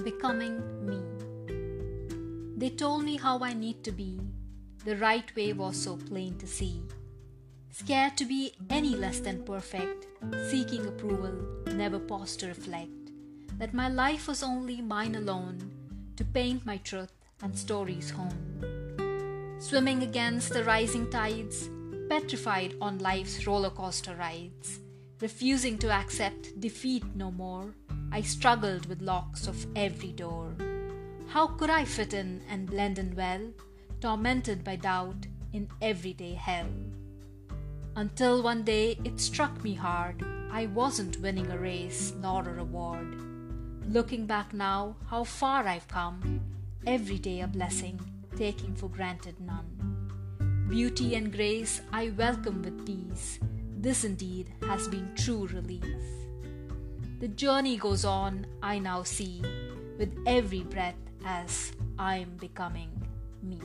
becoming me. They told me how I need to be. The right way was so plain to see. Scared to be any less than perfect, seeking approval, never pause to reflect that my life was only mine alone to paint my truth and stories home. Swimming against the rising tides, petrified on life's roller coaster rides, refusing to accept defeat no more I struggled with locks of every door. How could I fit in and blend in well, tormented by doubt in everyday hell? Until one day it struck me hard, I wasn't winning a race nor a reward. Looking back now, how far I've come, every day a blessing, taking for granted none. Beauty and grace I welcome with peace. This indeed has been true relief. The journey goes on, I now see, with every breath as I'm becoming me.